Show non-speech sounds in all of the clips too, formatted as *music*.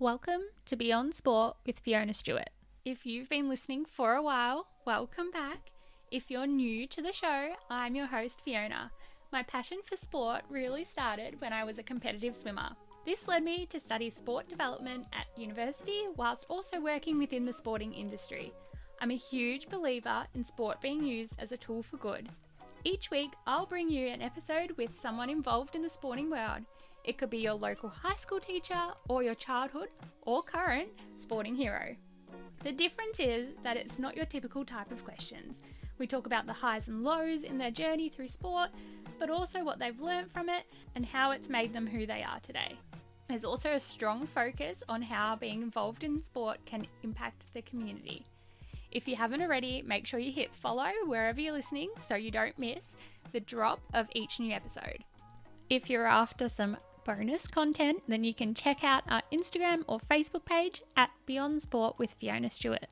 Welcome to Beyond Sport with Fiona Stewart. If you've been listening for a while, welcome back. If you're new to the show, I'm your host, Fiona. My passion for sport really started when I was a competitive swimmer. This led me to study sport development at university whilst also working within the sporting industry. I'm a huge believer in sport being used as a tool for good. Each week, I'll bring you an episode with someone involved in the sporting world. It could be your local high school teacher or your childhood or current sporting hero. The difference is that it's not your typical type of questions. We talk about the highs and lows in their journey through sport, but also what they've learned from it and how it's made them who they are today. There's also a strong focus on how being involved in sport can impact the community. If you haven't already, make sure you hit follow wherever you're listening so you don't miss the drop of each new episode. If you're after some bonus content, then you can check out our Instagram or Facebook page at Beyond Sport with Fiona Stewart.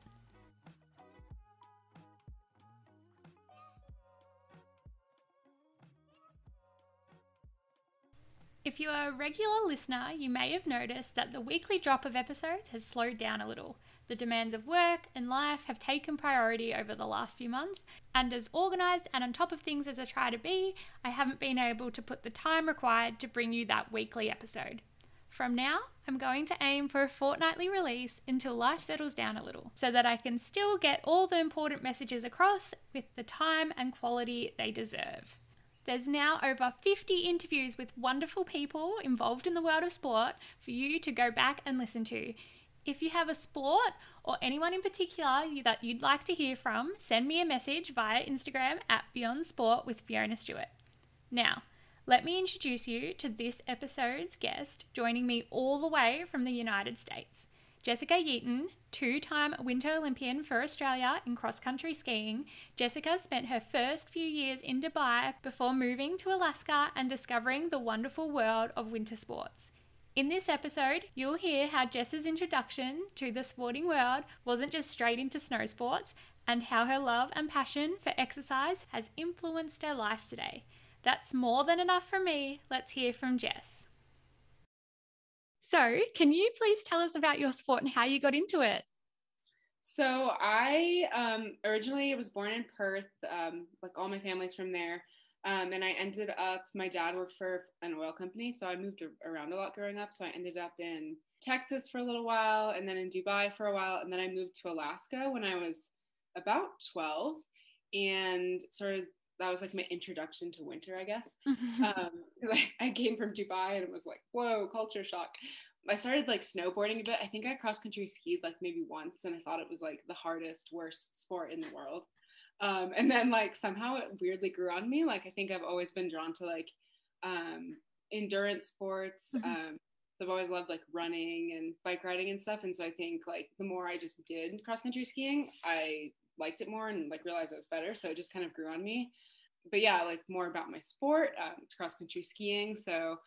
If you are a regular listener, you may have noticed that the weekly drop of episodes has slowed down a little. The demands of work and life have taken priority over the last few months, and as organised and on top of things as I try to be, I haven't been able to put the time required to bring you that weekly episode. From now, I'm going to aim for a fortnightly release until life settles down a little, so that I can still get all the important messages across with the time and quality they deserve. There's now over 50 interviews with wonderful people involved in the world of sport for you to go back and listen to. If you have a sport or anyone in particular that you'd like to hear from, send me a message via Instagram at Beyond Sport with Fiona Stewart. Now, let me introduce you to this episode's guest, joining me all the way from the United States. Jessica Yeaton, two time Winter Olympian for Australia in cross country skiing, Jessica spent her first few years in Dubai before moving to Alaska and discovering the wonderful world of winter sports. In this episode, you'll hear how Jess's introduction to the sporting world wasn't just straight into snow sports and how her love and passion for exercise has influenced her life today. That's more than enough from me. Let's hear from Jess. So, can you please tell us about your sport and how you got into it? So, I um, originally was born in Perth, um, like all my family's from there. Um, and I ended up, my dad worked for an oil company, so I moved around a lot growing up. So I ended up in Texas for a little while, and then in Dubai for a while, and then I moved to Alaska when I was about 12. And sort of that was like my introduction to winter, I guess. *laughs* um, because I, I came from Dubai and it was like, whoa, culture shock. I started like snowboarding a bit. I think I cross country skied like maybe once, and I thought it was like the hardest, worst sport in the world. Um, and then like somehow it weirdly grew on me. Like I think I've always been drawn to like um, endurance sports. Mm-hmm. Um, so I've always loved like running and bike riding and stuff. And so I think like the more I just did cross country skiing, I liked it more and like realized it was better. So it just kind of grew on me. But yeah, like more about my sport. Um, it's cross country skiing. So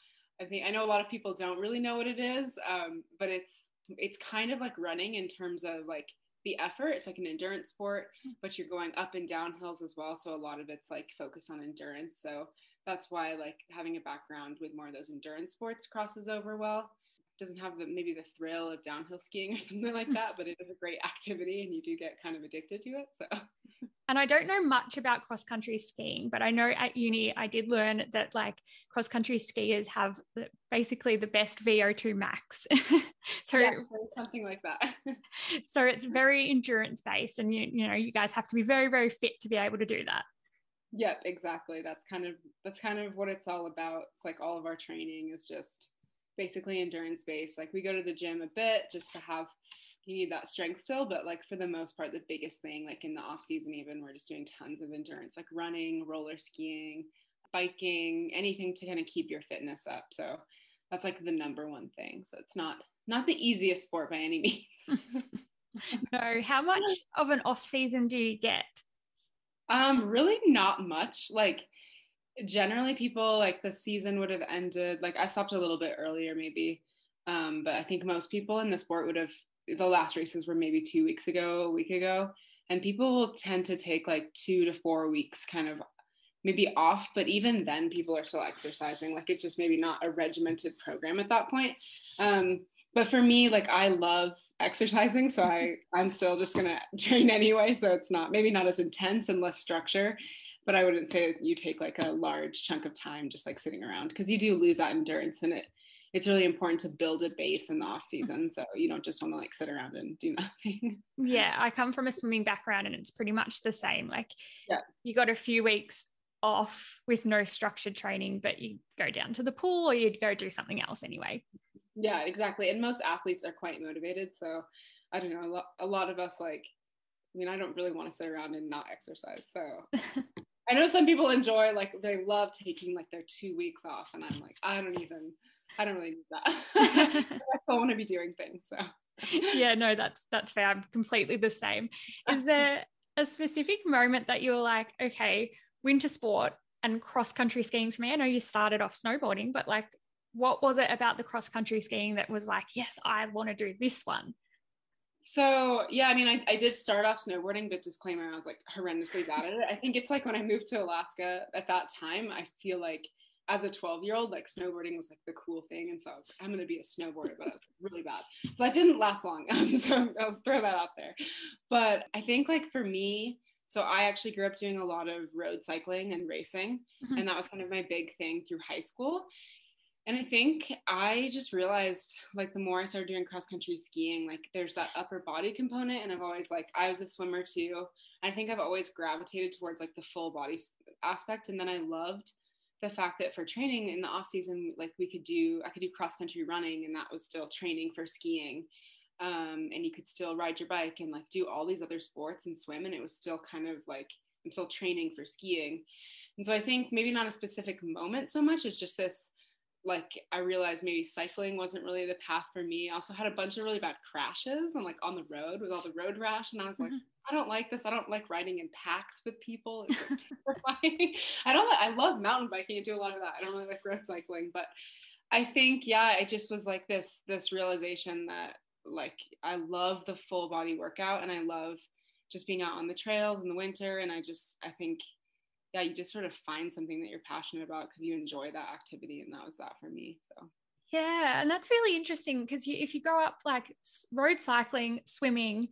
I think I know a lot of people don't really know what it is, um, but it's it's kind of like running in terms of like the effort. It's like an endurance sport, hmm. but you're going up and down hills as well. So a lot of it's like focused on endurance. So that's why like having a background with more of those endurance sports crosses over well doesn't have the maybe the thrill of downhill skiing or *laughs* something like that, but it is a great activity and you do get kind of addicted to it. So and I don't know much about cross country skiing, but I know at uni I did learn that like cross country skiers have basically the best VO2 max. *laughs* so yeah, something like that. *laughs* so it's very endurance based and you you know you guys have to be very very fit to be able to do that. Yep, exactly. That's kind of that's kind of what it's all about. It's like all of our training is just basically endurance based. Like we go to the gym a bit just to have you need that strength still, but like for the most part, the biggest thing, like in the off season, even we're just doing tons of endurance, like running, roller skiing, biking, anything to kind of keep your fitness up. So that's like the number one thing. So it's not not the easiest sport by any *laughs* means. *laughs* no, how much of an off season do you get? Um, really not much. Like generally people like the season would have ended like I stopped a little bit earlier maybe. Um, but I think most people in the sport would have the last races were maybe two weeks ago, a week ago. And people will tend to take like two to four weeks kind of maybe off, but even then people are still exercising. Like it's just maybe not a regimented program at that point. Um, but for me, like I love exercising, so I *laughs* I'm still just gonna *laughs* train anyway. So it's not maybe not as intense and less structure, but I wouldn't say you take like a large chunk of time just like sitting around because you do lose that endurance and it it's really important to build a base in the off season. So you don't just want to like sit around and do nothing. *laughs* Yeah i come from a swimming background and it's pretty much the same. Like yeah. you got a few weeks off with no structured training but you go down to the pool or you'd go do something else anyway. Yeah exactly. And most athletes are quite motivated. So i don't know a lot, a lot of us like i mean i don't really want to sit around and not exercise. So *laughs* I know some people enjoy like they love taking like their two weeks off, and I'm like, I don't even, I don't really need that. *laughs* *laughs* I still want to be doing things. So yeah, no, that's that's fair. I'm completely the same. Is *laughs* there a specific moment that you were like, okay, winter sport and cross country skiing for me? I know you started off snowboarding, but like, what was it about the cross country skiing that was like, yes, I want to do this one? So yeah, I mean, I, I did start off snowboarding, but disclaimer, I was like horrendously bad at it. I think it's like when I moved to Alaska at that time, I feel like as a 12 year old, like snowboarding was like the cool thing. And so I was like, I'm going to be a snowboarder, but I was really bad. So that didn't last long. *laughs* so I was throw that out there. But I think like for me, so I actually grew up doing a lot of road cycling and racing. Mm-hmm. And that was kind of my big thing through high school. And I think I just realized like the more I started doing cross country skiing, like there's that upper body component. And I've always like, I was a swimmer too. I think I've always gravitated towards like the full body aspect. And then I loved the fact that for training in the off season, like we could do, I could do cross country running and that was still training for skiing. Um, and you could still ride your bike and like do all these other sports and swim. And it was still kind of like, I'm still training for skiing. And so I think maybe not a specific moment so much as just this like I realized maybe cycling wasn't really the path for me. I also had a bunch of really bad crashes and like on the road with all the road rash. And I was like, mm-hmm. I don't like this. I don't like riding in packs with people. It's like *laughs* terrifying. I don't like, I love mountain biking and do a lot of that. I don't really like road cycling, but I think, yeah, it just was like this this realization that like I love the full body workout and I love just being out on the trails in the winter. And I just I think yeah, you just sort of find something that you're passionate about because you enjoy that activity. And that was that for me. So. Yeah, and that's really interesting because you, if you go up like road cycling, swimming,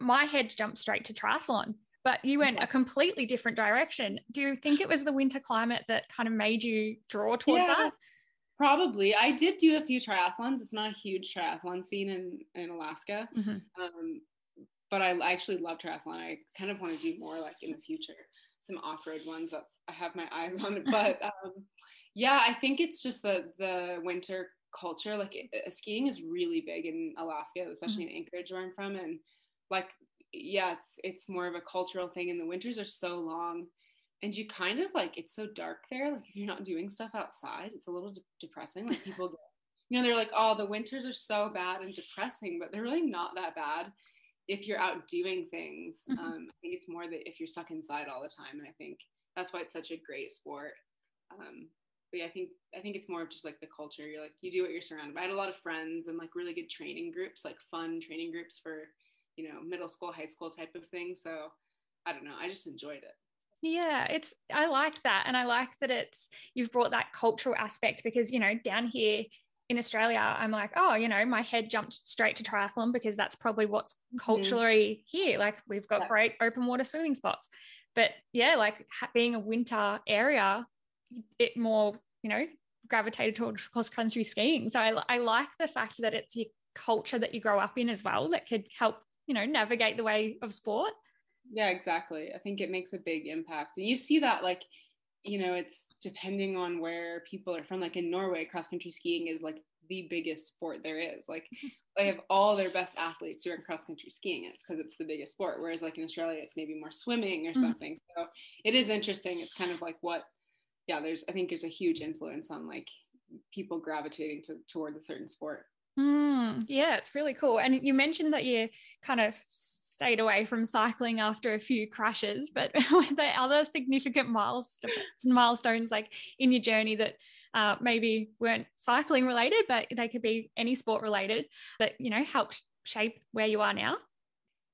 my head jumped straight to triathlon, but you went yeah. a completely different direction. Do you think it was the winter climate that kind of made you draw towards yeah, that? Probably. I did do a few triathlons. It's not a huge triathlon scene in in Alaska, mm-hmm. um, but I actually love triathlon. I kind of want to do more like in the future some off-road ones that's I have my eyes on. *laughs* But um, yeah, I think it's just the the winter culture. Like it, skiing is really big in Alaska, especially mm-hmm. in Anchorage where I'm from, and like yeah, it's it's more of a cultural thing. And the winters are so long, and you kind of like it's so dark there. Like if you're not doing stuff outside, it's a little de- depressing. Like people. Get, you know, they're like, oh, the winters are so bad and depressing, but they're really not that bad if you're out doing things, mm-hmm. um, I think it's more that if you're stuck inside all the time, and I think that's why it's such a great sport. Um, but yeah, I think I think it's more of just like the culture. You're like you do what you're surrounded by. I had a lot of friends and like really good training groups, like fun training groups for you know middle school, high school type of thing. So I don't know, I just enjoyed it. Yeah, it's I like that, and I like that it's you've brought that cultural aspect because you know down here in Australia, I'm like, oh, you know, my head jumped straight to triathlon because that's probably what's mm-hmm. culturally mm-hmm. here. Like we've got yeah. great open water swimming spots. But yeah, like being a winter area, it more, you know, gravitated towards cross country skiing. So I, I like the fact that it's your culture that you grow up in as well that could help, you know, navigate the way of sport. Yeah, exactly. I think it makes a big impact. And you see that like you know, it's depending on where people are from. Like in Norway, cross country skiing is like the biggest sport there is. Like *laughs* they have all their best athletes doing cross country skiing. It's because it's the biggest sport. Whereas like in Australia, it's maybe more swimming or mm-hmm. something. So it is interesting. It's kind of like what, yeah, there's, I think there's a huge influence on like people gravitating to, towards a certain sport. Mm, yeah, it's really cool. And you mentioned that you kind of stayed away from cycling after a few crashes, but *laughs* were there other significant milestones, milestones like in your journey that uh, maybe weren't cycling related, but they could be any sport related that, you know, helped shape where you are now?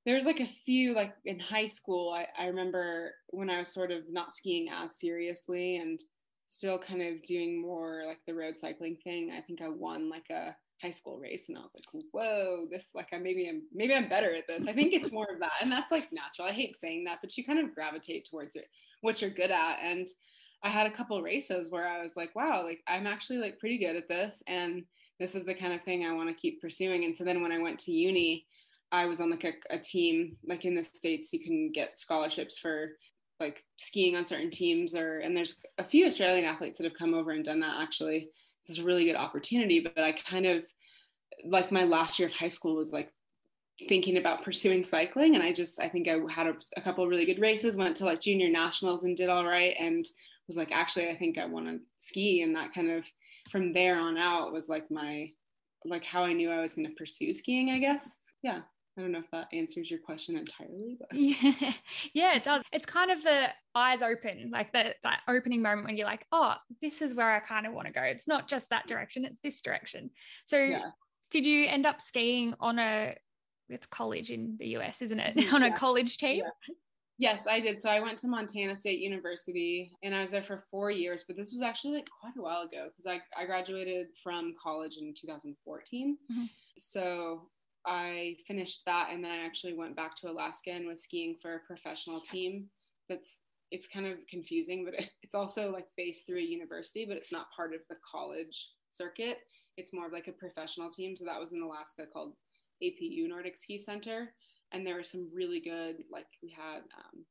There's like a few, like in high school, I, I remember when I was sort of not skiing as seriously and still kind of doing more like the road cycling thing. I think I won like a high school race and I was like, whoa, this like I maybe I'm maybe I'm better at this. I think it's more of that. And that's like natural. I hate saying that, but you kind of gravitate towards it, what you're good at. And I had a couple races where I was like, wow, like I'm actually like pretty good at this. And this is the kind of thing I want to keep pursuing. And so then when I went to uni, I was on like a, a team, like in the States, you can get scholarships for like skiing on certain teams or and there's a few Australian athletes that have come over and done that actually. This is a really good opportunity, but I kind of like my last year of high school was like thinking about pursuing cycling and I just I think I had a, a couple really good races, went to like junior nationals and did all right and was like actually I think I want to ski and that kind of from there on out was like my like how I knew I was going to pursue skiing, I guess. Yeah. I don't know if that answers your question entirely, but yeah, *laughs* yeah, it does. It's kind of the eyes open, like the, that opening moment when you're like, oh, this is where I kind of want to go. It's not just that direction, it's this direction. So, yeah. did you end up skiing on a, it's college in the US, isn't it? *laughs* on yeah. a college team? Yeah. Yes, I did. So I went to Montana State University and I was there for four years, but this was actually like quite a while ago because I, I graduated from college in 2014. Mm-hmm. So I finished that and then I actually went back to Alaska and was skiing for a professional team. That's it's kind of confusing, but *laughs* it's also like based through a university, but it's not part of the college circuit. It's more of like a professional team. So that was in Alaska called APU Nordic Ski Center. And there were some really good, like we had um,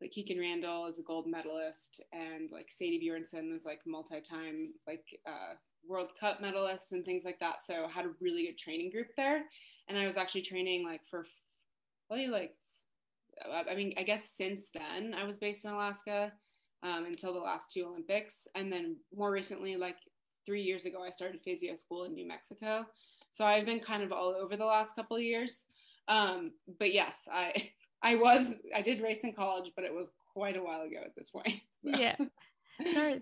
like Kikkan Randall is a gold medalist, and like Sadie Bjornsen was like multi-time like uh, World Cup medalist and things like that. So I had a really good training group there. And I was actually training like for probably like, I mean, I guess since then I was based in Alaska um, until the last two Olympics. And then more recently, like three years ago, I started physio school in New Mexico. So I've been kind of all over the last couple of years. Um, but yes, I *laughs* I was I did race in college, but it was quite a while ago at this point. *laughs* So. Yeah. *laughs*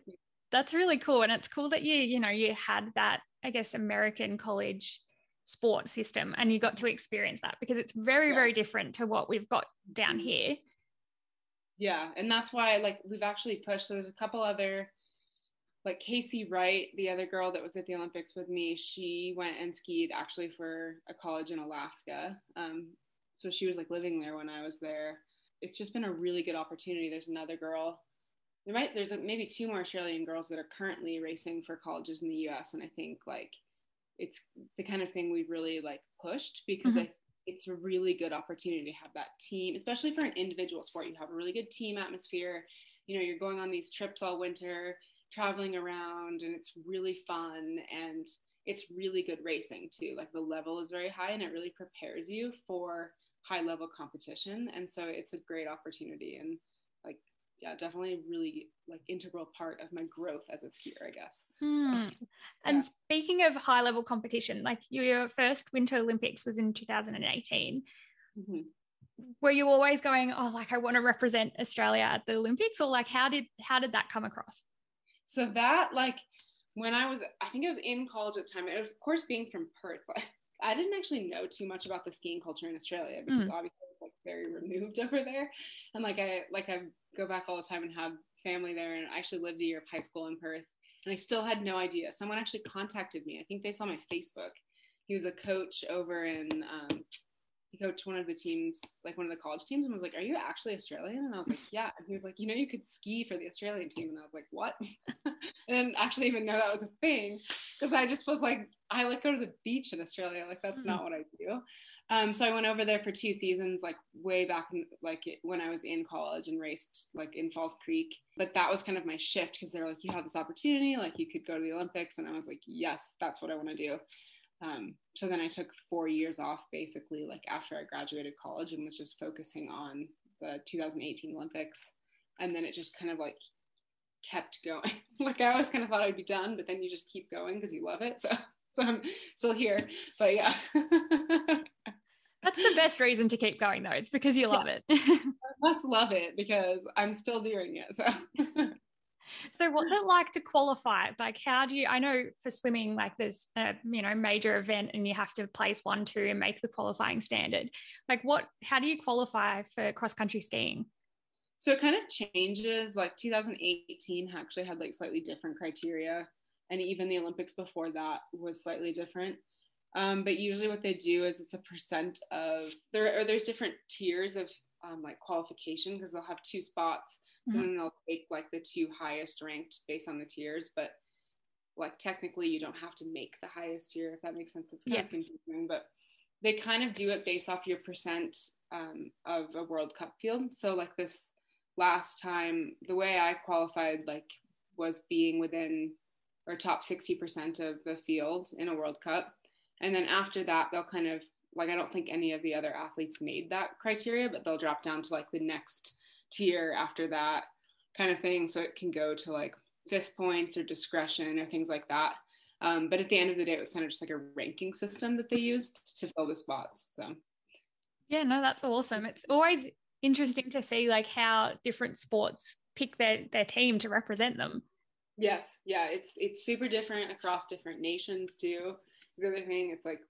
that's really cool. And it's cool that you you know you had that i guess american college sports system and you got to experience that because it's very yeah. very different to what we've got down mm-hmm. here. Yeah. And that's why like we've actually pushed there's a couple other like casey wright the other girl that was at the olympics with me she went and skied actually for a college in alaska. Um, so she was like living there when i was there. It's just been a really good opportunity. There's another girl there might there's a, maybe two more Australian girls that are currently racing for colleges in the U.S. and I think like it's the kind of thing we've really like pushed because mm-hmm. I, it's a really good opportunity to have that team, especially for an individual sport. You have a really good team atmosphere. You know, you're going on these trips all winter, traveling around, and it's really fun and it's really good racing too. Like the level is very high and it really prepares you for high level competition. And so it's a great opportunity. And yeah, definitely really like integral part of my growth as a skier, I guess. Hmm. And speaking of high level competition, like your first Winter Olympics was in 2018. Mm-hmm. Were you always going, oh, like I want to represent Australia at the Olympics, or like how did how did that come across? So that like when I was, I think I was in college at the time. And of course, being from Perth, but *laughs* I didn't actually know too much about the skiing culture in Australia because mm. obviously it's like very removed *laughs* over there. And like I like I go back all the time and have family there. And I actually lived a year of high school in Perth, and I still had no idea. Someone actually contacted me. I think they saw my Facebook. He was a coach over in. Um, he coached one of the teams, like one of the college teams, and was like, "Are you actually Australian?" And I was like, "Yeah." And he was like, "You know, you could ski for the Australian team," and I was like, "What?" *laughs* and didn't actually even know that was a thing because I just was like, I like go to the beach in Australia. Like that's mm-hmm. not what I do. Um, so I went over there for two seasons, like way back, in, like when I was in college and raced like in Falls Creek. But that was kind of my shift because they were like, you have this opportunity, like you could go to the Olympics, and I was like, yes, that's what I want to do. Um, so then I took four years off, basically, like after I graduated college, and was just focusing on the 2018 Olympics. And then it just kind of like kept going. *laughs* like I always kind of thought I'd be done, but then you just keep going because you love it. So so I'm still here. But yeah. *laughs* That's the best reason to keep going though. It's because you love yeah. it. I must love it because I'm still doing it. So *laughs* So what's it like to qualify? Like how do you I know for swimming like there's a you know major event and you have to place one, two and make the qualifying standard. Like what how do you qualify for cross country skiing? So it kind of changes. Like 2018 actually had like slightly different criteria and even the Olympics before that was slightly different. Um, but usually, what they do is it's a percent of there. Or there's different tiers of um, like qualification because they'll have two spots. So mm-hmm. then they'll take like the two highest ranked based on the tiers, but like technically you don't have to make the highest tier if that makes sense. It's kind yeah. of confusing, but they kind of do it based off your percent um, of a World Cup field. So like this last time, the way I qualified like was being within or top 60% of the field in a World Cup. And then after that, they'll kind of like I don't think any of the other athletes made that criteria, but they'll drop down to like the next tier after that kind of thing. So it can go to like FIS points or discretion or things like that. Um, but at the end of the day, it was kind of just like a ranking system that they used to fill the spots. So, yeah, no, that's awesome. It's always interesting to see like how different sports pick their their team to represent them. Yes, yeah, it's it's super different across different nations too. The other thing, it's like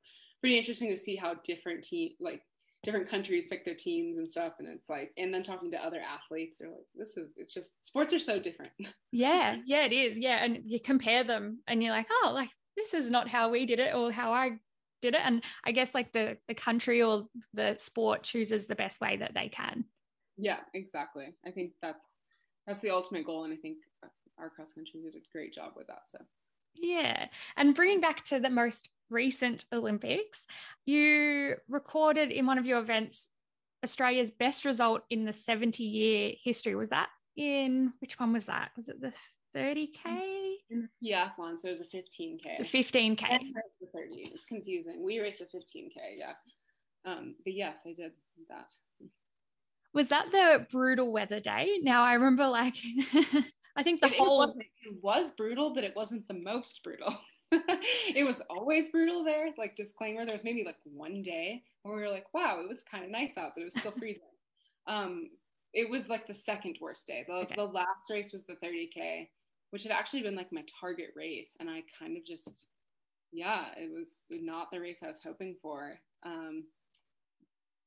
pretty interesting to see how different team like different countries pick their teams and stuff and it's like and then talking to other athletes they're like this is it's just sports are so different. *laughs* Yeah yeah it is yeah and you compare them and you're like oh like this is not how we did it or how i did it and i guess like the the country or the sport chooses the best way that they can. Yeah exactly. I think that's that's the ultimate goal and i think our cross country did a great job with that so yeah and bringing back to the most recent Olympics, you recorded in one of your events Australia's best result in the 70 year history. Was that in which one was that? Was it the 30k? Yeah, one. So it was a 15k. The 15k. The 30. It's confusing. We raced a 15k. Yeah. Um, but yes, I did that. Was that the brutal weather day? Now I remember like *laughs* I think the it, whole it, it was brutal, but it wasn't the most brutal. *laughs* it was always brutal there. Like disclaimer, there was maybe like one day where we were like, wow, it was kind of nice out, but it was still *laughs* freezing. um, it was like the second worst day. The, okay. the last race was the 30k, which had actually been like my target race, and I kind of just, yeah, it was not the race I was hoping for. Um,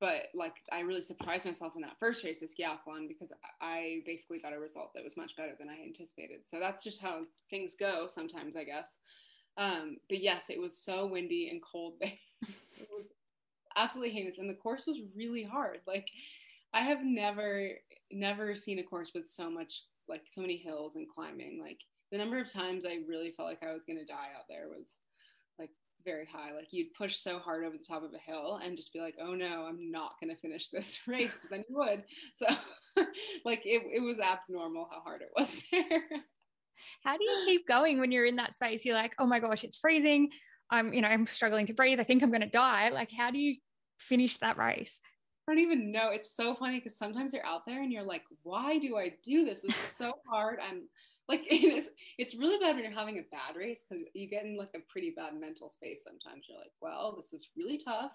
but like I really surprised myself in that first race, the skiathlon, because I basically got a result that was much better than I anticipated. So that's just how things go sometimes, I guess. Um, but yes, it was so windy and cold there. *laughs* it was absolutely heinous. And the course was really hard. Like I have never, never seen a course with so much, like so many hills and climbing. Like the number of times I really felt like I was going to die out there was very high. Like you'd push so hard over the top of a hill and just be like, oh no, I'm not going to finish this *laughs* race. But then you would. So *laughs* like it, it was abnormal how hard it was there. How do you keep going when you're in that space? You're like, oh my gosh, it's freezing. I'm, you know, I'm struggling to breathe. I think I'm going to die. Like, how do you finish that race? I don't even know. It's so funny because sometimes you're out there and you're like, why do I do this? This is so *laughs* hard. I'm like, *laughs* it is, it's really bad when you're having a bad race because you get in like a pretty bad mental space sometimes. You're like, well, this is really tough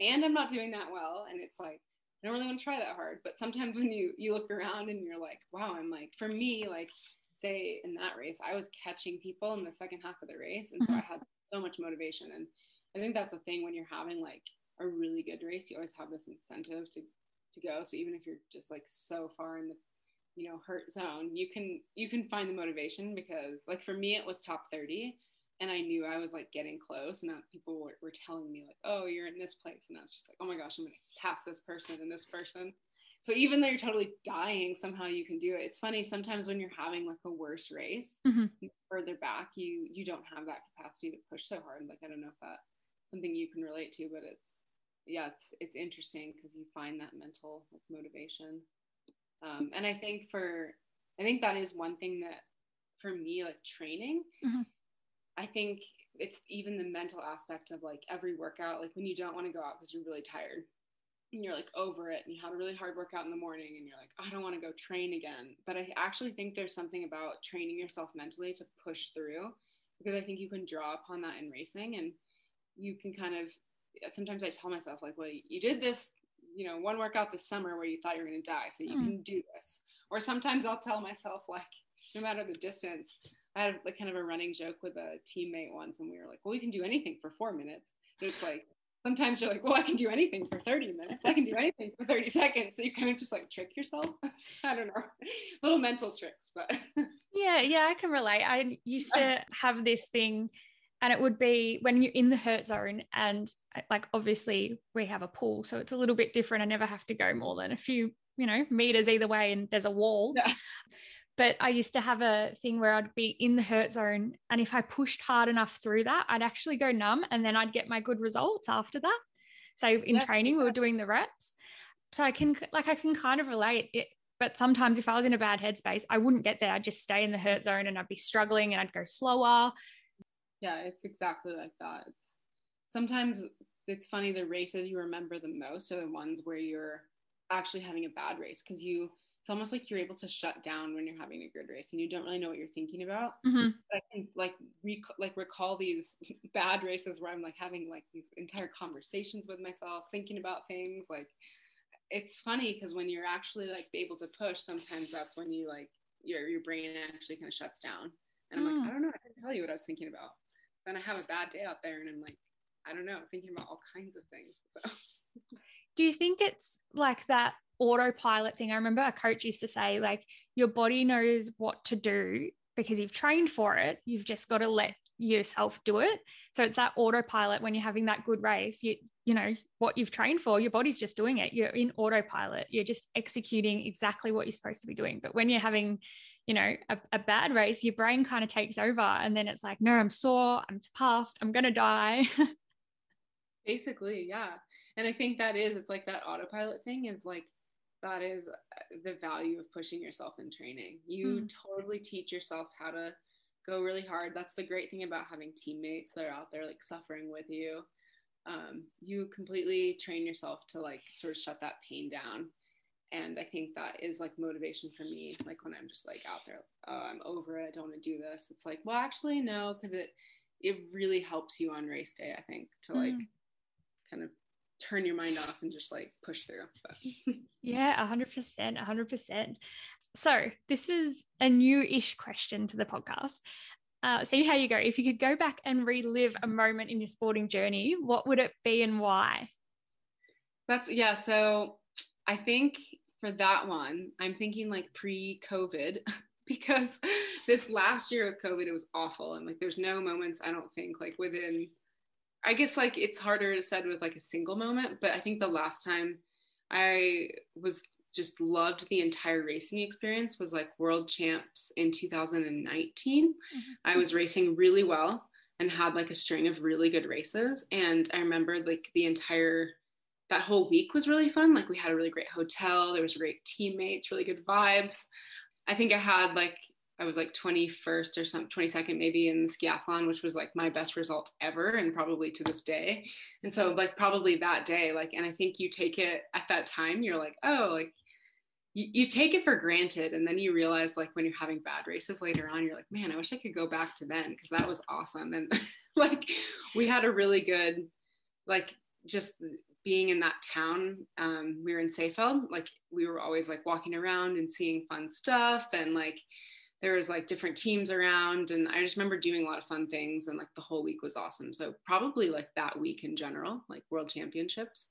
and I'm not doing that well. And it's like, I don't really want to try that hard. But sometimes when you you look around and you're like, wow, I'm like, for me, like say in that race, I was catching people in the second half of the race. And so mm-hmm. I had so much motivation. And I think that's a thing when you're having like a really good race, you always have this incentive to to go. So even if you're just like so far in the you know hurt zone, you can you can find the motivation because like for me it was top 30 and I knew I was like getting close and people were, were telling me like, oh, you're in this place. And I was just like, oh my gosh, I'm gonna pass this person and this person so even though you're totally dying somehow you can do it it's funny sometimes when you're having like a worse race mm-hmm. further back you you don't have that capacity to push so hard like i don't know if that's something you can relate to but it's yeah it's it's interesting because you find that mental like, motivation um, and i think for i think that is one thing that for me like training mm-hmm. i think it's even the mental aspect of like every workout like when you don't want to go out because you're really tired and you're like over it and you had a really hard workout in the morning and you're like i don't want to go train again but i actually think there's something about training yourself mentally to push through because i think you can draw upon that in racing and you can kind of sometimes i tell myself like well you did this you know one workout this summer where you thought you were going to die so you mm. can do this or sometimes i'll tell myself like no matter the distance i had like kind of a running joke with a teammate once and we were like well we can do anything for four minutes but it's like sometimes you're like, well, I can do anything for 30 minutes. I can do anything for 30 seconds. So you kind of just like trick yourself. *laughs* I don't know, little mental tricks, but yeah, yeah, I can relate. I used to have this thing, and it would be when you're in the hurt zone, and uh, like obviously we have a pool, so it's a little bit different. I never have to go more than a few, you know, meters either way, and there's a wall. Yeah. *laughs* But I used to have a thing where I'd be in the hurt zone. And if I pushed hard enough through that, I'd actually go numb and then I'd get my good results after that. So in yeah. training, we were doing the reps. So I can, like, I can kind of relate it. But sometimes if I was in a bad headspace, I wouldn't get there. I'd just stay in the hurt zone and I'd be struggling and I'd go slower. Yeah, it's exactly like that. It's sometimes it's funny the races you remember the most are the ones where you're actually having a bad race because you it's almost like you're able to shut down when you're having a good race and you don't really know what you're thinking about. Mm-hmm. But I can like rec- like recall these *laughs* bad races where I'm like having like these entire conversations with myself, thinking about things. Like it's funny because when you're actually like able to push, sometimes that's when you like your your brain actually kind of shuts down. And I'm mm. like, I don't know, I can tell you what I was thinking about. Then I have a bad day out there, and I'm like, I don't know, thinking about all kinds of things. So. Do you think it's like that autopilot thing. I remember a coach used to say, like, your body knows what to do because you've trained for it. You've just got to let yourself do it. So it's that autopilot when you're having that good race, you you know, what you've trained for, your body's just doing it. You're in autopilot. You're just executing exactly what you're supposed to be doing. But when you're having you know, a, a bad race, your brain kind of takes over and then it's like, no, I'm sore, I'm puffed, I'm going to die. *laughs* Basically, yeah. And I think that is, it's like that autopilot thing is like, that is uh, the value of pushing yourself in training. You mm. totally teach yourself how to go really hard. That's the great thing about having teammates that are out there like suffering with you. Um, you completely train yourself to like sort of shut that pain down. And I think that is like motivation for me. Like when I'm just like out there, oh, I'm over it. I don't want to do this. It's like, well, actually, no, because it it really helps you on race day. I think to like mm. kind of turn your mind off and just like push through. *laughs* yeah, 100%. 100%. So, this is a new ish question to the podcast. Uh, see how you go. If you could go back and relive a moment in your sporting journey, what would it be and why? That's, yeah. So, I think for that one, I'm thinking like pre COVID *laughs* because this last year of COVID, it was awful. And like, there's no moments, I don't think, like within I guess like it's harder to said with like a single moment, but I think the last time I was just loved the entire racing experience was like world champs in 2019. Mm-hmm. I was racing really well and had like a string of really good races. And I remember like the entire that whole week was really fun. Like we had a really great hotel, there was great teammates, really good vibes. I think I had like I was like 21st or some 22nd maybe in the skiathlon, which was like my best result ever and probably to this day. And so like probably that day, like, and I think you take it at that time, you're like, oh, like you, you take it for granted. And then you realize like when you're having bad races later on, you're like, man, I wish I could go back to then because that was awesome. And *laughs* like we had a really good, like just being in that town, um, we were in Seefeld, like we were always like walking around and seeing fun stuff and like there was like different teams around and i just remember doing a lot of fun things and like the whole week was awesome. So probably like that week in general like world championships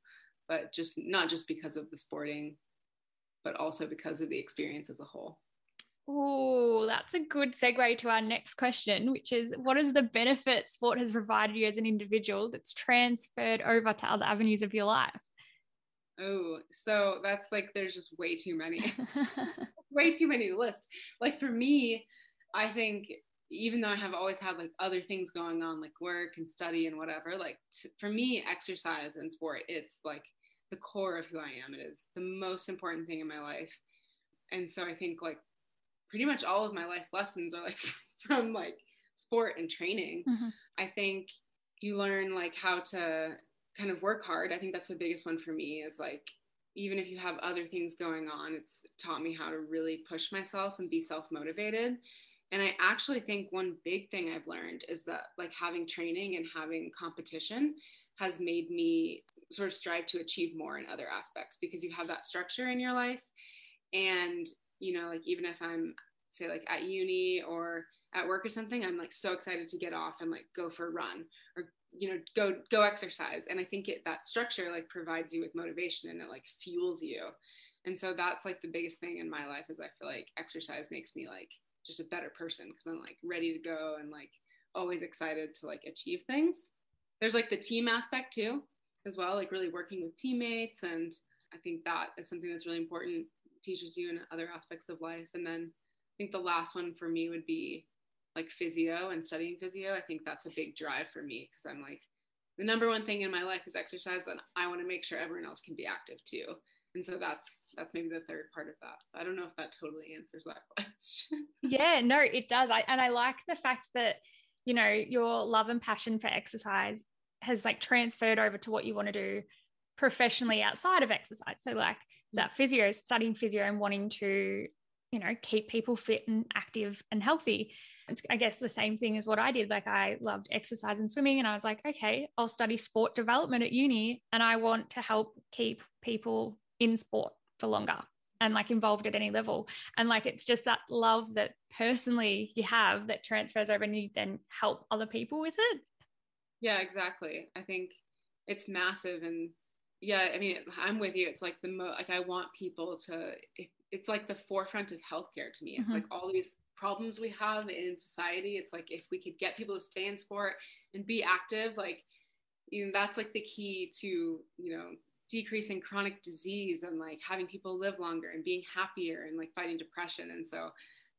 but just not just because of the sporting but also because of the experience as a whole Oh, that's a good segue to our next question, which is what is the benefit sport has provided you as an individual that's transferred over to other avenues of your life? Oh, so that's like there's just way too many, *laughs* *laughs* way too many to list. Like for me, I think even though I have always had like other things going on, like work and study and whatever, like t- for me, exercise and sport, it's like the core of who I am. It is the most important thing in my life. And so I think like pretty much all of my life lessons are like *laughs* from like sport and training. Mm-hmm. I think you learn like how to kind of work hard. I think that's the biggest one for me is like even if you have other things going on, it's taught me how to really push myself and be self motivated. And I actually think one big thing I've learned is that like having training and having competition has made me sort of strive to achieve more in other aspects because you have that structure in your life. And, you know, like even if I'm, say, like at uni or at work or something, I'm like so excited to get off and like go for a run or you know go go exercise. And i think it that structure like provides you with motivation and it like fuels you. And so that's like the biggest thing in my life is i feel like exercise makes me like just a better person because i'm like ready to go and like always excited to like achieve things. There's like the team aspect too as well like really working with teammates. And i think that is something that's really important teaches you in other aspects of life and then i think the last one for me would be like physio and studying physio, I think that's a big drive for me because I'm like, the number one thing in my life is exercise, and I want to make sure everyone else can be active too. And so that's that's maybe the third part of that. I don't know if that totally answers that *laughs* question. yeah, no, it does. I and I like the fact that you know your love and passion for exercise has like transferred over to what you want to do professionally outside of exercise. So like that physio, studying physio and wanting to, you know, keep people fit and active and healthy it's I guess the same thing as what I did. Like I loved exercise and swimming, and I was like, okay, I'll study sport development at uni, and I want to help keep people in sport for longer and like involved at any level. And like it's just that love that personally you have that transfers over, and you then help other people with it. Yeah, exactly. I think it's massive, and yeah, I mean, I'm with you. It's like the mo like I want people to. It, it's like the forefront of healthcare to me. It's mm-hmm. like all these problems we have in society it's like if we could get people to stay in sport and be active like you know that's like the key to you know decreasing chronic disease and like having people live longer and being happier and like fighting depression and so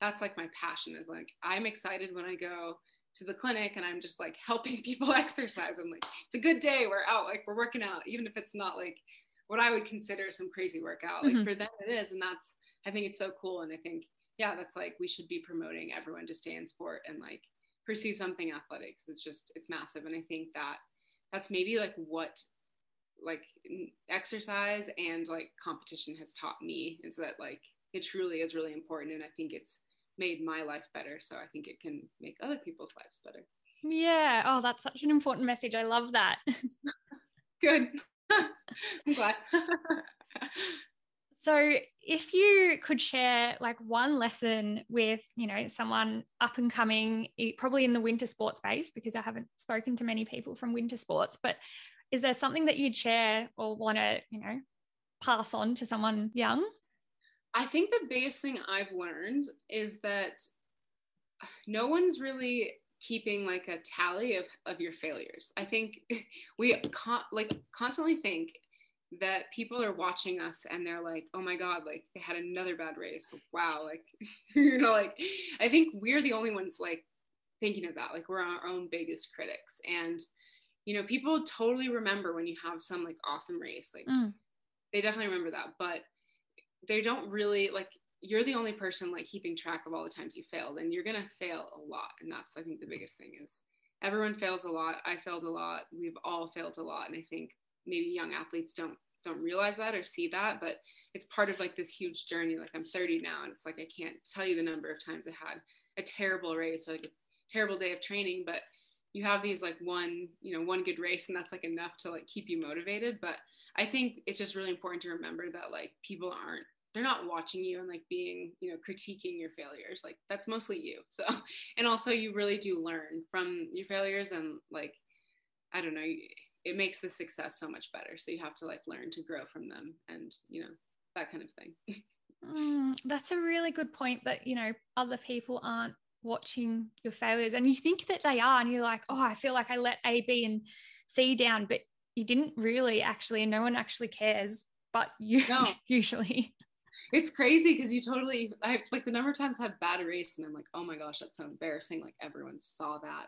that's like my passion is like i'm excited when i go to the clinic and i'm just like *laughs* helping people *laughs* exercise i'm like it's a good day we're out like we're working out even if it's not like what i would consider some crazy workout like mm-hmm. for them it is and that's i think it's so cool and i think yeah, that's like we should be promoting everyone to stay in sport and like pursue something athletic because it's just it's massive. And I think that that's maybe like what like exercise and like competition has taught me is that like it truly is really important and I think it's made my life better. So I think it can make other people's lives better. Yeah. Oh, that's such an important message. I love that. *laughs* Good. *laughs* I'm glad. So, if you could share like one lesson with, you know, someone up and coming, probably in the winter sports space, because I haven't spoken to many people from winter sports, but is there something that you'd share or want to, you know, pass on to someone young? I think the biggest thing I've learned is that no one's really keeping like a tally of, of your failures. I think *laughs* we con- like constantly think that people are watching us and they're like, oh my God, like they had another bad race. Wow. Like, *laughs* you know, like I think we're the only ones like thinking of that. Like we're our own biggest critics. And, you know, people totally remember when you have some like awesome race. Like mm. they definitely remember that. But they don't really like you're the only person like keeping track of all the times you failed and you're gonna fail a lot. And that's I think the biggest thing is everyone fails a lot. I failed a lot. We've all failed a lot. And I think maybe young athletes don't don't realize that or see that but it's part of like this huge journey like i'm 30 now and it's like i can't tell you the number of times i had a terrible race or like a terrible day of training but you have these like one you know one good race and that's like enough to like keep you motivated but i think it's just really important to remember that like people aren't they're not watching you and like being you know critiquing your failures. Like that's mostly you. *laughs* So and also you really do learn from your failures and like i don't know it makes the success so much better. So you have to like learn to grow from them and you know that kind of thing. *laughs* Mm, that's a really good point that you know other people aren't watching your failures and you think that they are and you're like oh i feel like i let a b and c down but you didn't really actually and no one actually cares but you no. *laughs* usually it's crazy because you totally I like the number of times I had bad race and I'm like, oh my gosh, that's so embarrassing. Like everyone saw that.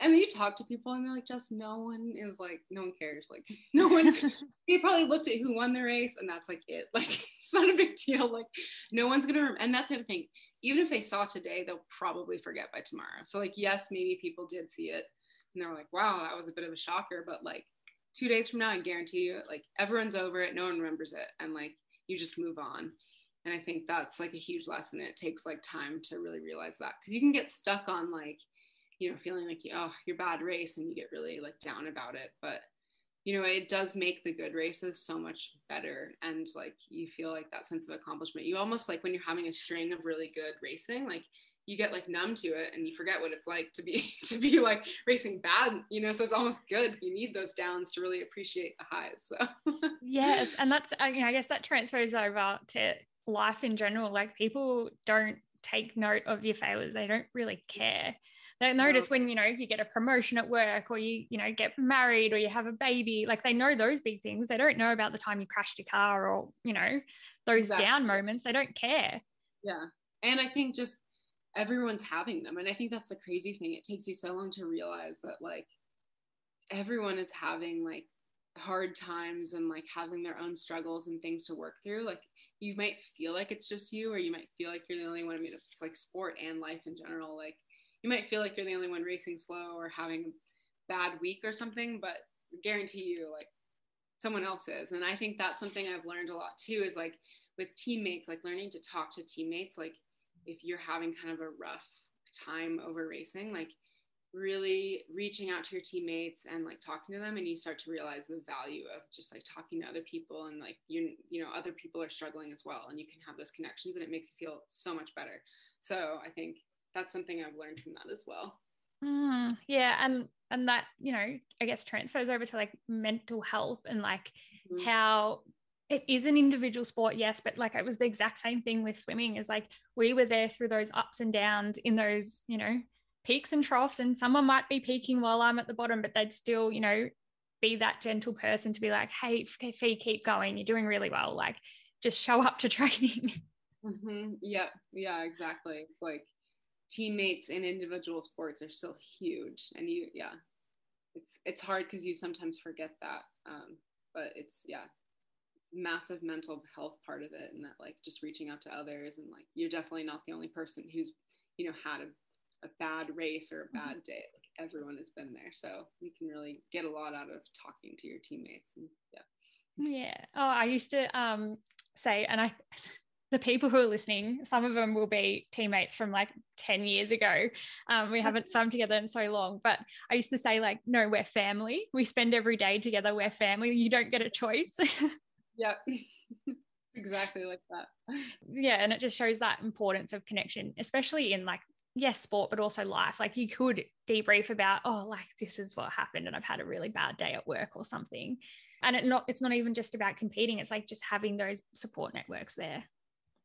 And then you talk to people and they're like, just no one is like, no one cares. Like, *laughs* no one, *laughs* he probably looked at who won the race and that's like it. Like, it's not a big deal. Like, no one's going to, and that's the other thing. Even if they saw today, they'll probably forget by tomorrow. So, like, yes, maybe people did see it and they're like, wow, that was a bit of a shocker. But like, two days from now, I guarantee you, like, everyone's over it. No one remembers it. And like, you just move on. And I think that's like a huge lesson. It takes like time to really realize that because you can get stuck on like, you know, feeling like, oh, your bad race and you get really like down about it. But, you know, it does make the good races so much better. And like you feel like that sense of accomplishment. You almost like when you're having a string of really good racing, like you get like numb to it and you forget what it's like to be *laughs* to be like racing bad you know so it's almost good. You need those downs to really appreciate the highs so. *laughs* Yes and that's you know i guess that transfers over to life in general like people don't take note of your failures they don't really care. They notice when you know you get a promotion at work or you you know get married or you have a baby like they know those big things. They don't know about the time you crashed your car or you know those exactly. down moments. They don't care. Yeah and i think just everyone's having them. And i think that's the crazy thing. It takes you so long to realize that like everyone is having like hard times and like having their own struggles and things to work through. Like you might feel like it's just you or you might feel like you're the only one. I mean it's like sport and life in general. Like you might feel like you're the only one racing slow or having a bad week or something but guarantee you like someone else is. And i think that's something i've learned a lot too is like with teammates like learning to talk to teammates like if you're having kind of a rough time over racing, like really reaching out to your teammates and like talking to them and you start to realize the value of just like talking to other people and like you you know other people are struggling as well and you can have those connections and it makes you feel so much better so i think that's something i've learned from that as well mm, yeah and and that you know i guess transfers over to like mental health and like mm-hmm. how it is an individual sport, yes, but like it was the exact same thing with swimming. Is like we were there through those ups and downs in those, you know, peaks and troughs, and someone might be peaking while I'm at the bottom, but they'd still, you know, be that gentle person to be like, hey, Fee, keep going. You're doing really well. Like, just show up to *laughs* training. Mm-hmm. Yeah, yeah, exactly. Like teammates in individual sports are still huge, and you, yeah, it's it's hard because you sometimes forget that. Um, but it's yeah, massive mental health part of it and that like just reaching out to others and like you're definitely not the only person who's you know had a, a bad race or a mm-hmm. bad day like everyone has been there so you can really get a lot out of talking to your teammates and yeah yeah oh i used to um say and i the people who are listening, some of them will be teammates from like 10 years ago. Um, we haven't swum together in so long, but I used to say, like, no, we're family. We spend every day together. We're family. You don't get a choice. *laughs* Yeah. *laughs* exactly like that. Yeah. And it just shows that importance of connection, especially in like, yes, sport, but also life. Like you could debrief about, oh, like this is what happened and I've had a really bad day at work or something. And it not it's not even just about competing, it's like just having those support networks there.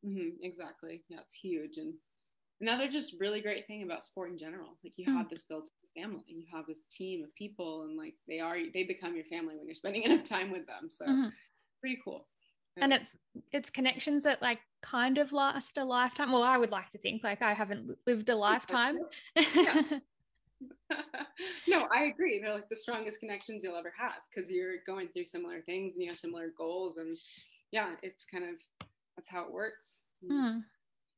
Mm-hmm, exactly. Yeah, it's huge. And another just really great thing about sport in general, like you mm. have this built family, you have this team of people, and like they are, they become your family when you're spending *laughs* enough time with them. So mm-hmm pretty cool. And it's it's connections that like kind of last a lifetime. Well, I would like to think like I haven't lived a lifetime. *laughs* no, I agree. They're like the strongest connections you'll ever have because you're going through similar things and you have similar goals. And yeah, it's kind of that's how it works. Mm.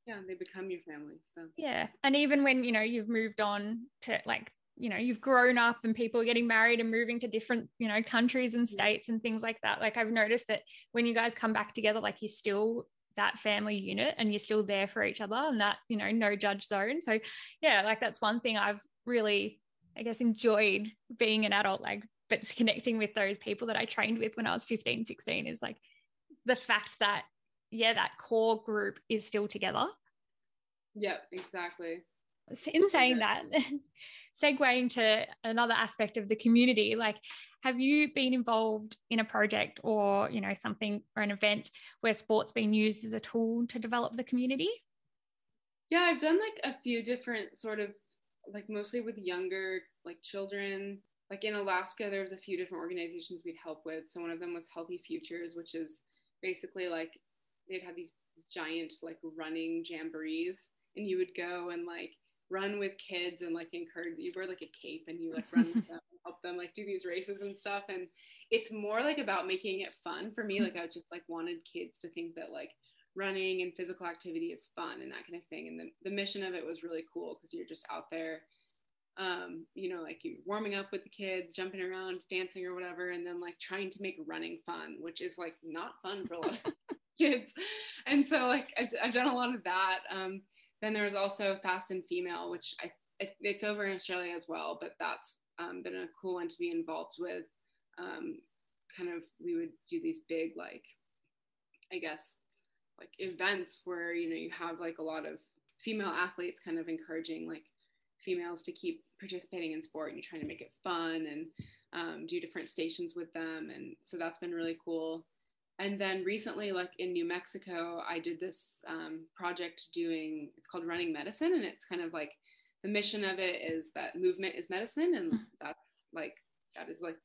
Yeah, they become your family. So yeah. And even when, you know, you've moved on to like you know you've grown up and people are getting married and moving to different you know countries and states and things like that. Like i've noticed that when you guys come back together like you're still that family unit and you're still there for each other and that you know no judge zone. So yeah like that's one thing i've really i guess enjoyed being an adult like but connecting with those people that i trained with when i was 15 16 is like the fact that yeah that core group is still together. Yeah exactly in saying that *laughs* segueing to another aspect of the community like have you been involved in a project or you know something or an event where sports been used as a tool to develop the community? Yeah i've done like a few different sort of like mostly with younger like children. Like in alaska there was a few different organizations we'd help with. So one of them was healthy futures which is basically like they'd have these giant like running jamborees and you would go and like run with kids and like encourage you wear like a cape and you like run with *laughs* them help them like do these races and stuff and it's more like about making it fun for me like i just like wanted kids to think that like running and physical activity is fun and that kind of thing and the, the mission of it was really cool because you're just out there um, you know, like you warming up with the kids, jumping around, dancing or whatever, and then like trying to make running fun, which is like not fun for a lot of *laughs* kids. And so like I've, I've done a lot of that. Um, then there was also Fast and Female, which I it's over in Australia as well, but that's um, been a cool one to be involved with. Um, kind of, we would do these big like, I guess, like events where you know you have like a lot of female athletes kind of encouraging like females to keep participating in sport and you're trying to make it fun and um, do different stations with them and so that's been really cool and then recently like in new mexico i did this um, project doing it's called running medicine and it's kind of like the mission of it is that movement is medicine and hmm. that's like that is like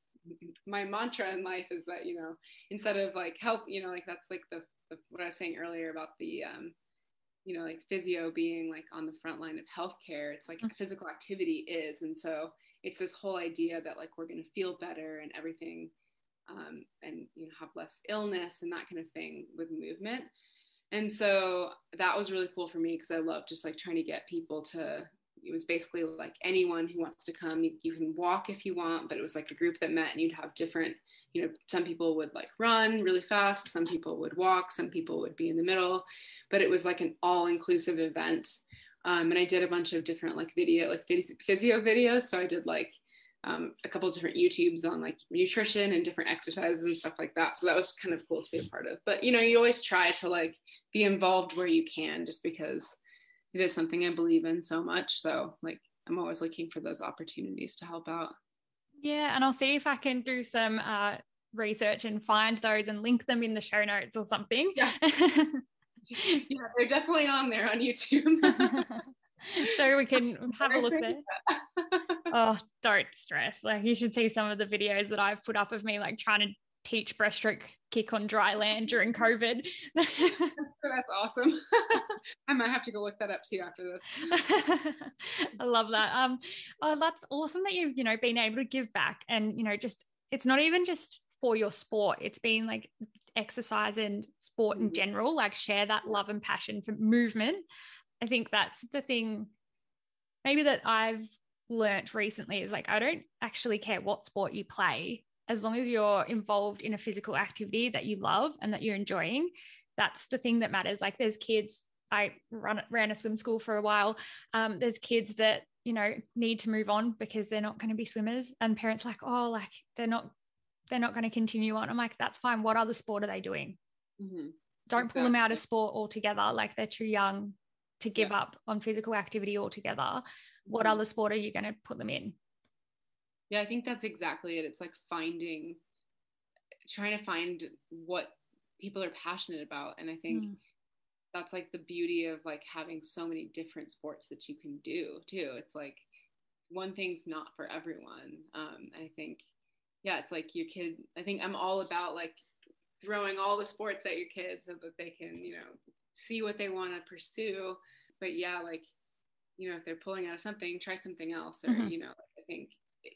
my mantra in life is that you know instead of like health you know like that's like the, the what i was saying earlier about the um you know like physio being like on the front line of healthcare it's like mm-hmm. physical activity is and so it's this whole idea that like we're going to feel better and everything um, and you know have less illness and that kind of thing with movement. And so that was really cool for me because i love just like trying to get people to it was basically like anyone who wants to come you, you, can walk if you want but it was like a group that met and you'd have different you know some people would like run really fast some people would walk some people would be in the middle but it was like an all inclusive event. Um, and i did a bunch of different like video like physio videos. So i did like um, a couple different YouTubes on like nutrition and different exercises and stuff like that. So that was kind of cool to be a part of. But you know, you always try to like be involved where you can, just because it is something I believe in so much. So like I'm always looking for those opportunities to help out. Yeah, and I'll see if I can do some uh, research and find those and link them in the show notes or something. Yeah, *laughs* yeah they're definitely on there on YouTube. *laughs* so we can *laughs* have a look there. Oh, *laughs* don't stress. Like you should see some of the videos that I've put up of me like trying to teach breaststroke kick on dry land during COVID. *laughs* That's awesome. *laughs* I might have to go look that up too after this. I love that. Um, oh, that's awesome that you've you know been able to give back, and you know just it's not even just for your sport. It's been like exercise and sport in mm-hmm. general. Like share that love and passion for movement. I think that's the thing. Maybe that I've learnt recently is like I don't actually care what sport you play as long as you're involved in a physical activity that you love and that you're enjoying, that's the thing that matters. Like there's kids, I run ran a swim school for a while. Um, there's kids that you know need to move on because they're not going to be swimmers, and parents like, oh, like they're not they're not going to continue on. I'm like, that's fine. What other sport are they doing? Mm-hmm. Don't exactly. pull them out of sport altogether. Like they're too young to give yeah. up on physical activity altogether. What mm-hmm. other sport are you going to put them in? Yeah, I think that's exactly it. It's like finding, trying to find what people are passionate about. And I think mm. that's like the beauty of like having so many different sports that you can do too. It's like one thing's not for everyone. Um, I think, yeah, it's like your kid, I think I'm all about like throwing all the sports at your kids so that they can, you know, see what they want to pursue. But yeah, like, you know, if they're pulling out of something, try something else. Or, mm-hmm. you know, I think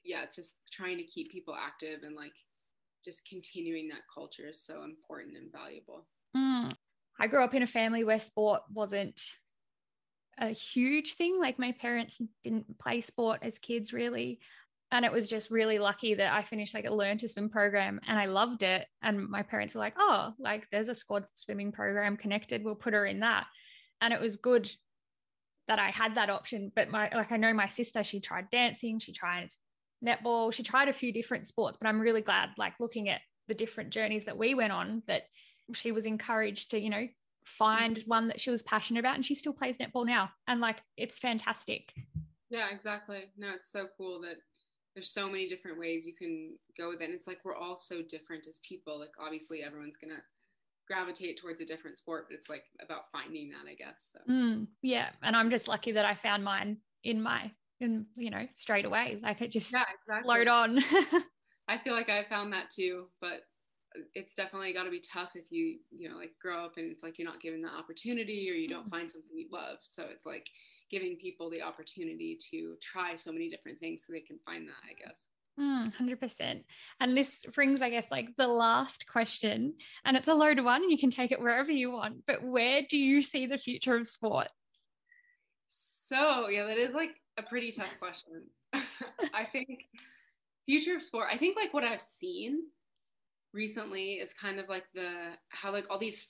yeah, it's just trying to keep people active and like just continuing that culture is so important and valuable. Mm. I grew up in a family where sport wasn't a huge thing. Like my parents didn't play sport as kids really. And it was just really lucky that I finished like a learn to swim program and I loved it. And my parents were like, oh, like there's a squad swimming program connected. We'll put her in that. And it was good that I had that option. But my like I know my sister, she tried dancing, she tried netball. She tried a few different sports, but I'm really glad, like looking at the different journeys that we went on, that she was encouraged to, you know, find one that she was passionate about. And she still plays netball now. And like, it's fantastic. Yeah, exactly. No, it's so cool that there's so many different ways you can go with it. And it's like we're all so different as people. Like, obviously, everyone's to gravitate towards a different sport, but it's like about finding that, I guess. So. Mm, yeah. And I'm just lucky that I found mine in my in you know straight away like it just yeah, exactly. flowed on *laughs* i feel like i found that too but it's definitely got to be tough if you you know like grow up and it's like you're not given the opportunity or you don't mm-hmm. find something you love so it's like giving people the opportunity to try so many different things so they can find that i guess Mm, 100%. And this brings, I guess, like the last question, and it's a loaded one, you can take it wherever you want. But where do you see the future of sport? So, yeah, that is like a pretty tough question. *laughs* I think future of sport, I think like what I've seen recently is kind of like the how like all these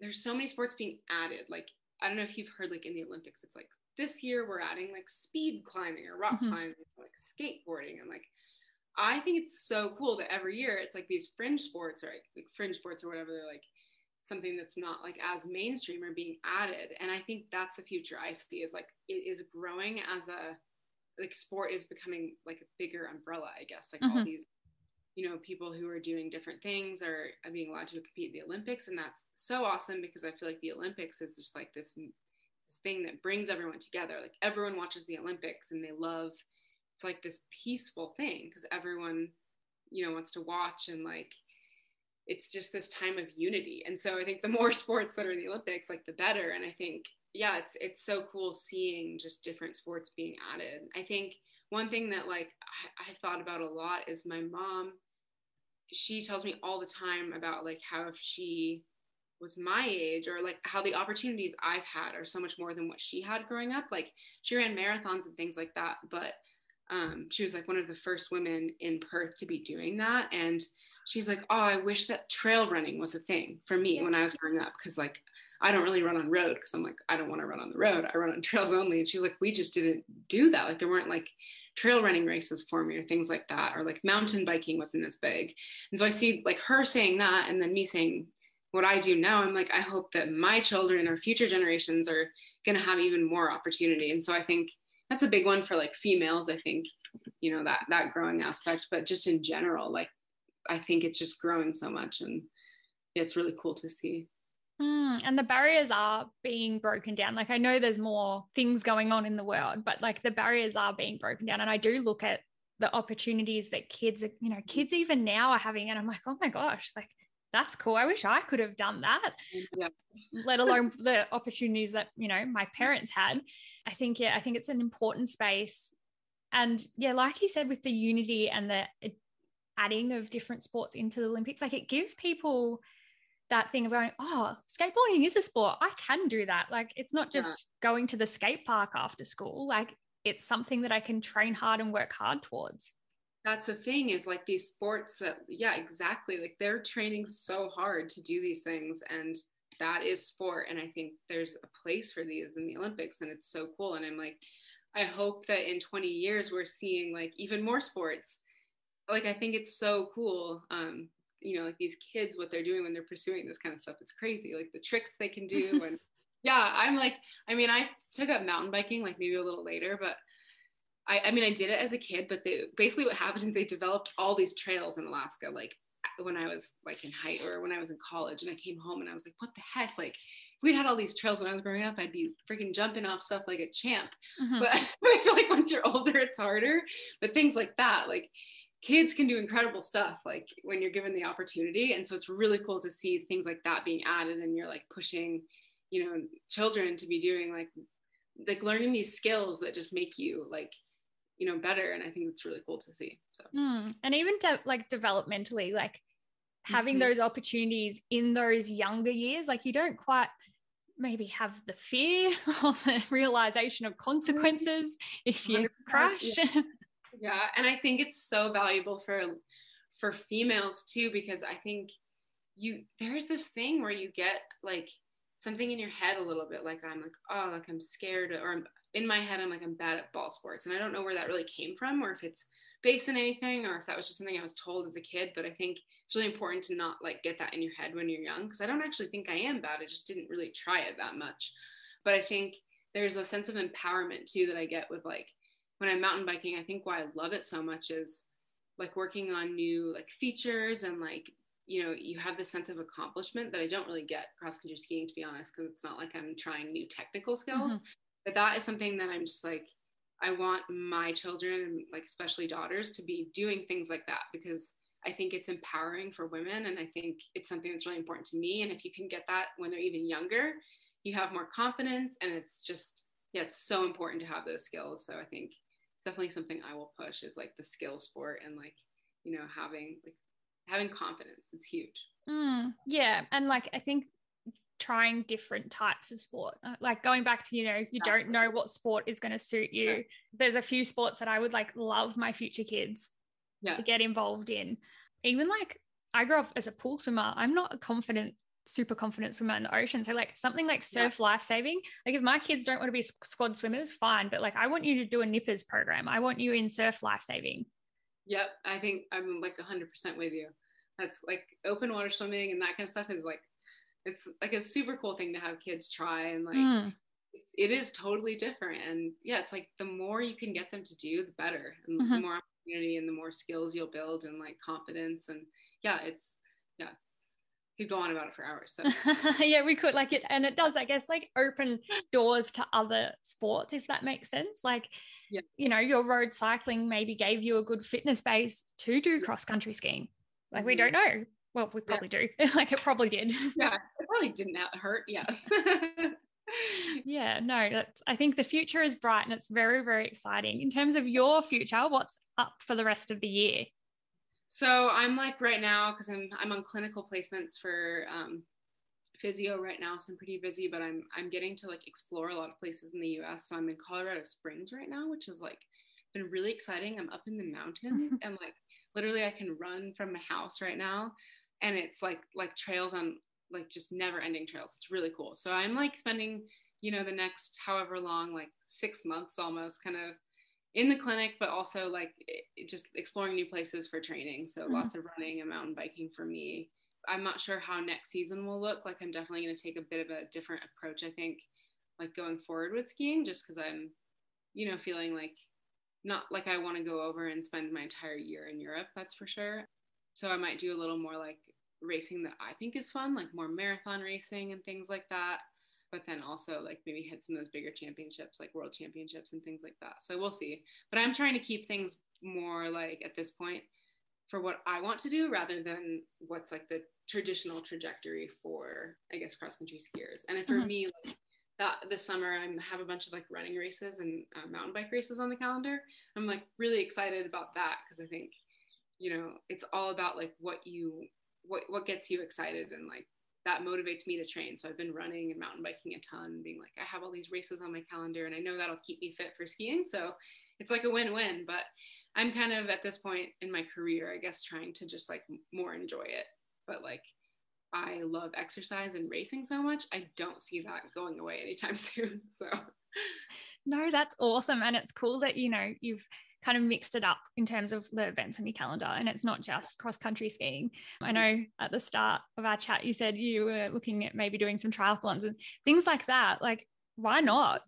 there's so many sports being added. Like I don't know if you've heard like in the Olympics, it's like this year we're adding like speed climbing or rock mm-hmm. climbing, like skateboarding, and like I think it's so cool that every year it's like these fringe sports or like, like fringe sports or whatever they're like something that's not like as mainstream or being added and i think that's the future i see is like it is growing as a like sport is becoming like a bigger umbrella i guess like mm-hmm. all these you know people who are doing different things are, are being allowed to compete in the olympics and that's so awesome because i feel like the olympics is just like this this thing that brings everyone together. Like everyone watches the olympics and they love it's like this peaceful thing because everyone you know wants to watch and like it's just this time of unity. And so i think the more *laughs* sports that are in the olympics like the better. And i think yeah it's it's so cool seeing just different sports being added. I think one thing that like I, I thought about a lot is my mom she tells me all the time about like how if she was my age or like how the opportunities I've had are so much more than what she had growing up. Like she ran marathons and things like that, but um, she was like one of the first women in Perth to be doing that. And she's like, oh, I wish that trail running was a thing for me when I was growing up. Cause like, I don't really run on road because I'm like, I don't want to run on the road. I run on *laughs* trails only. And she's like, we just didn't do that. Like there weren't like trail running races for me or things like that. Or like mountain biking wasn't as big. And so I see like her saying that and then me saying what I do now. I'm like, I hope that my children or future generations are going to have even more opportunity. And so I think that's a big one for like females i think you know that that growing aspect but just in general like i think it's just growing so much and it's really cool to see mm, and the barriers are being broken down like i know there's more things going on in the world but like the barriers are being broken down and i do look at the opportunities that kids are, you know kids even now are having and i'm like oh my gosh like that's cool. I wish I could have done that. Yeah. Let alone the opportunities that, you know, my parents had. I think, yeah, I think it's an important space. And yeah, like you said, with the unity and the uh, adding of different sports into the Olympics, like it gives people that thing of going, oh, skateboarding is a sport. I can do that. Like it's not just yeah. going to the skate park after school. Like it's something that I can train hard and work hard towards that's the thing is like these sports that yeah exactly like they're training so hard to do these things and that is sport and i think there's a place for these in the olympics and it's so cool and i'm like i hope that in 20 years we're seeing like even more sports. Like i think it's so cool um you know like these kids what they're doing when they're pursuing this kind of stuff it's crazy like the tricks they can do *laughs* and yeah i'm like i mean i took up mountain biking like maybe a little later but I, I mean, I did it as a kid, but they, basically what happened is they developed all these trails in Alaska, like when I was like in height or when I was in college and I came home and I was like, what the heck? Like if we'd had all these trails when I was growing up, I'd be freaking jumping off stuff like a champ. Mm-hmm. But, but *laughs* I feel like once you're older, it's harder. But things like that, like kids can do incredible stuff like when you're given the opportunity. And so it's really cool to see things like that being added and you're like pushing, you know, children to be doing like like learning these skills that just make you like you know better and i think it's really cool to see so mm. and even de- like developmentally like having mm-hmm. those opportunities in those younger years like you don't quite maybe have the fear *laughs* or the realization of consequences if you crash yeah. yeah and i think it's so valuable for for females too because i think you there's this thing where you get like something in your head a little bit like i'm like oh like i'm scared or I'm, in my head, I'm like, I'm bad at ball sports. And I don't know where that really came from or if it's based in anything or if that was just something I was told as a kid. But I think it's really important to not like get that in your head when you're young because I don't actually think I am bad. I just didn't really try it that much. But I think there's a sense of empowerment too that I get with like when I'm mountain biking. I think why I love it so much is like working on new like features and like you know you have this sense of accomplishment that i don't really get cross country skiing to be honest because it's not like i'm trying new technical skills mm-hmm but that is something that i'm just like i want my children like especially daughters to be doing things like that because i think it's empowering for women and i think it's something that's really important to me. And if you can get that when they're even younger you have more confidence and it's just yeah it's so important to have those skills. So i think it's definitely something i will push is like the skill sport and like you know having like having confidence. It's huge. Mm, yeah. And like i think trying different types of sport. Uh, like going back to, you know, you don't know what sport is going to suit you. Yeah. There's a few sports that I would like love my future kids yeah. to get involved in. Even like I grew up as a pool swimmer. I'm not a confident, super confident swimmer in the ocean. So like something like surf yeah. life saving. Like if my kids don't want to be squad swimmers, fine. But like I want you to do a nippers program. I want you in surf life saving. Yep. I think I'm like 100% with you. That's like open water swimming and that kind of stuff is like it's like a super cool thing to have kids try and like mm. it's, it is totally different. And yeah it's like the more you can get them to do the better. And mm-hmm. the more opportunity and the more skills you'll build and like confidence. And yeah it's yeah could go on about it for hours. So *laughs* yeah we could like it and it does i guess like open doors to other sports if that makes sense. Like yeah. you know your road cycling maybe gave you a good fitness base to do cross country skiing. Like mm-hmm. we don't know. Well we probably yeah. do. *laughs* Like it probably did. Yeah probably didn't hurt yeah *laughs* yeah no that's i think the future is bright and it's very very exciting. In terms of your future what's up for the rest of the year? So i'm like right now because i'm i'm on clinical placements for um, physio right now so i'm pretty busy but i'm i'm getting to like explore a lot of places in the us so i'm in colorado springs right now which is like been really exciting. I'm up in the mountains *laughs* and like literally i can run from my house right now and it's like like trails on like just never ending trails. It's really cool. So i'm like spending you know the next however long like six months almost kind of in the clinic but also like it, just exploring new places for training. So mm-hmm. lots of running and mountain biking for me. I'm not sure how next season will look. Like i'm definitely going to take a bit of a different approach i think like going forward with skiing just because i'm you know feeling like not like i want to go over and spend my entire year in europe that's for sure. So i might do a little more like racing that I think is fun, like more marathon racing and things like that. But then also like maybe hit some of those bigger championships, like world championships and things like that. So we'll see. But I'm trying to keep things more like at this point for what I want to do rather than what's like the traditional trajectory for I guess cross country skiers. And for mm-hmm. me, like that this summer I have a bunch of like running races and uh, mountain bike races on the calendar. I'm like really excited about that because I think you know it's all about like what you what what gets you excited and like that motivates me to train. So I've been running and mountain biking a ton, being like, I have all these races on my calendar and I know that'll keep me fit for skiing. So it's like a win win. But I'm kind of at this point in my career, I guess, trying to just like more enjoy it. But like, I love exercise and racing so much. I don't see that going away anytime *laughs* soon. So, no, that's awesome. And it's cool that, you know, you've kind of mixed it up in terms of the events on your calendar and it's not just cross country skiing. I know at the start of our chat you said you were looking at maybe doing some triathlons and things like that. Like why not?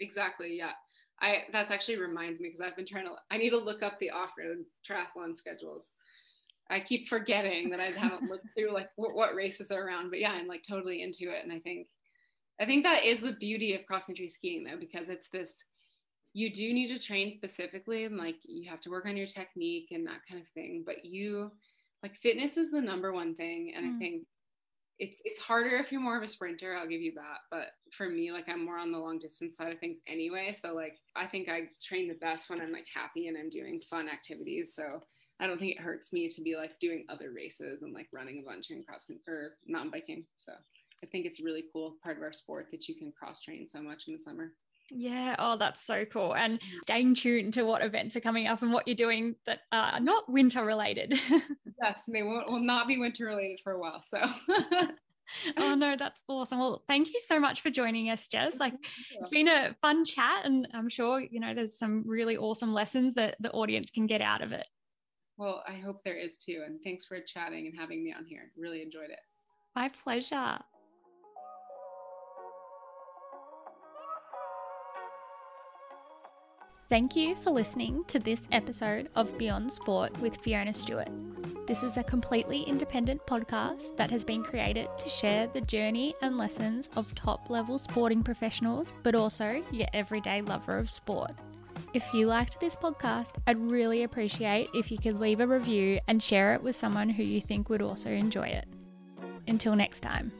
Exactly, yeah. I that's actually reminds me because I've been trying to I need to look up the off-road triathlon schedules. I keep forgetting that I haven't looked *laughs* through like what, what races are around, but yeah, I'm like totally into it and I think I think that is the beauty of cross country skiing though because it's this you do need to train specifically and like you have to work on your technique and that kind of thing but you like fitness is the number one thing and mm. i think it's it's harder if you're more of a sprinter i'll give you that but for me like i'm more on the long distance side of things anyway so like i think i train the best when i'm like happy and i'm doing fun activities so i don't think it hurts me to be like doing other races and like running a bunch in cross or mountain biking so i think it's really cool part of our sport that you can cross train so much in the summer yeah. Oh, that's so cool. And staying tuned to what events are coming up and what you're doing that are not winter related. *laughs* yes, they will, will not be winter related for a while. So. *laughs* oh no, that's awesome. Well, thank you so much for joining us, Jess. Like it's been a fun chat and I'm sure, you know, there's some really awesome lessons that the audience can get out of it. Well, I hope there is too. And thanks for chatting and having me on here. Really enjoyed it. My pleasure. Thank you for listening to this episode of Beyond Sport with Fiona Stewart. This is a completely independent podcast that has been created to share the journey and lessons of top level sporting professionals, but also your everyday lover of sport. If you liked this podcast, I'd really appreciate if you could leave a review and share it with someone who you think would also enjoy it. Until next time.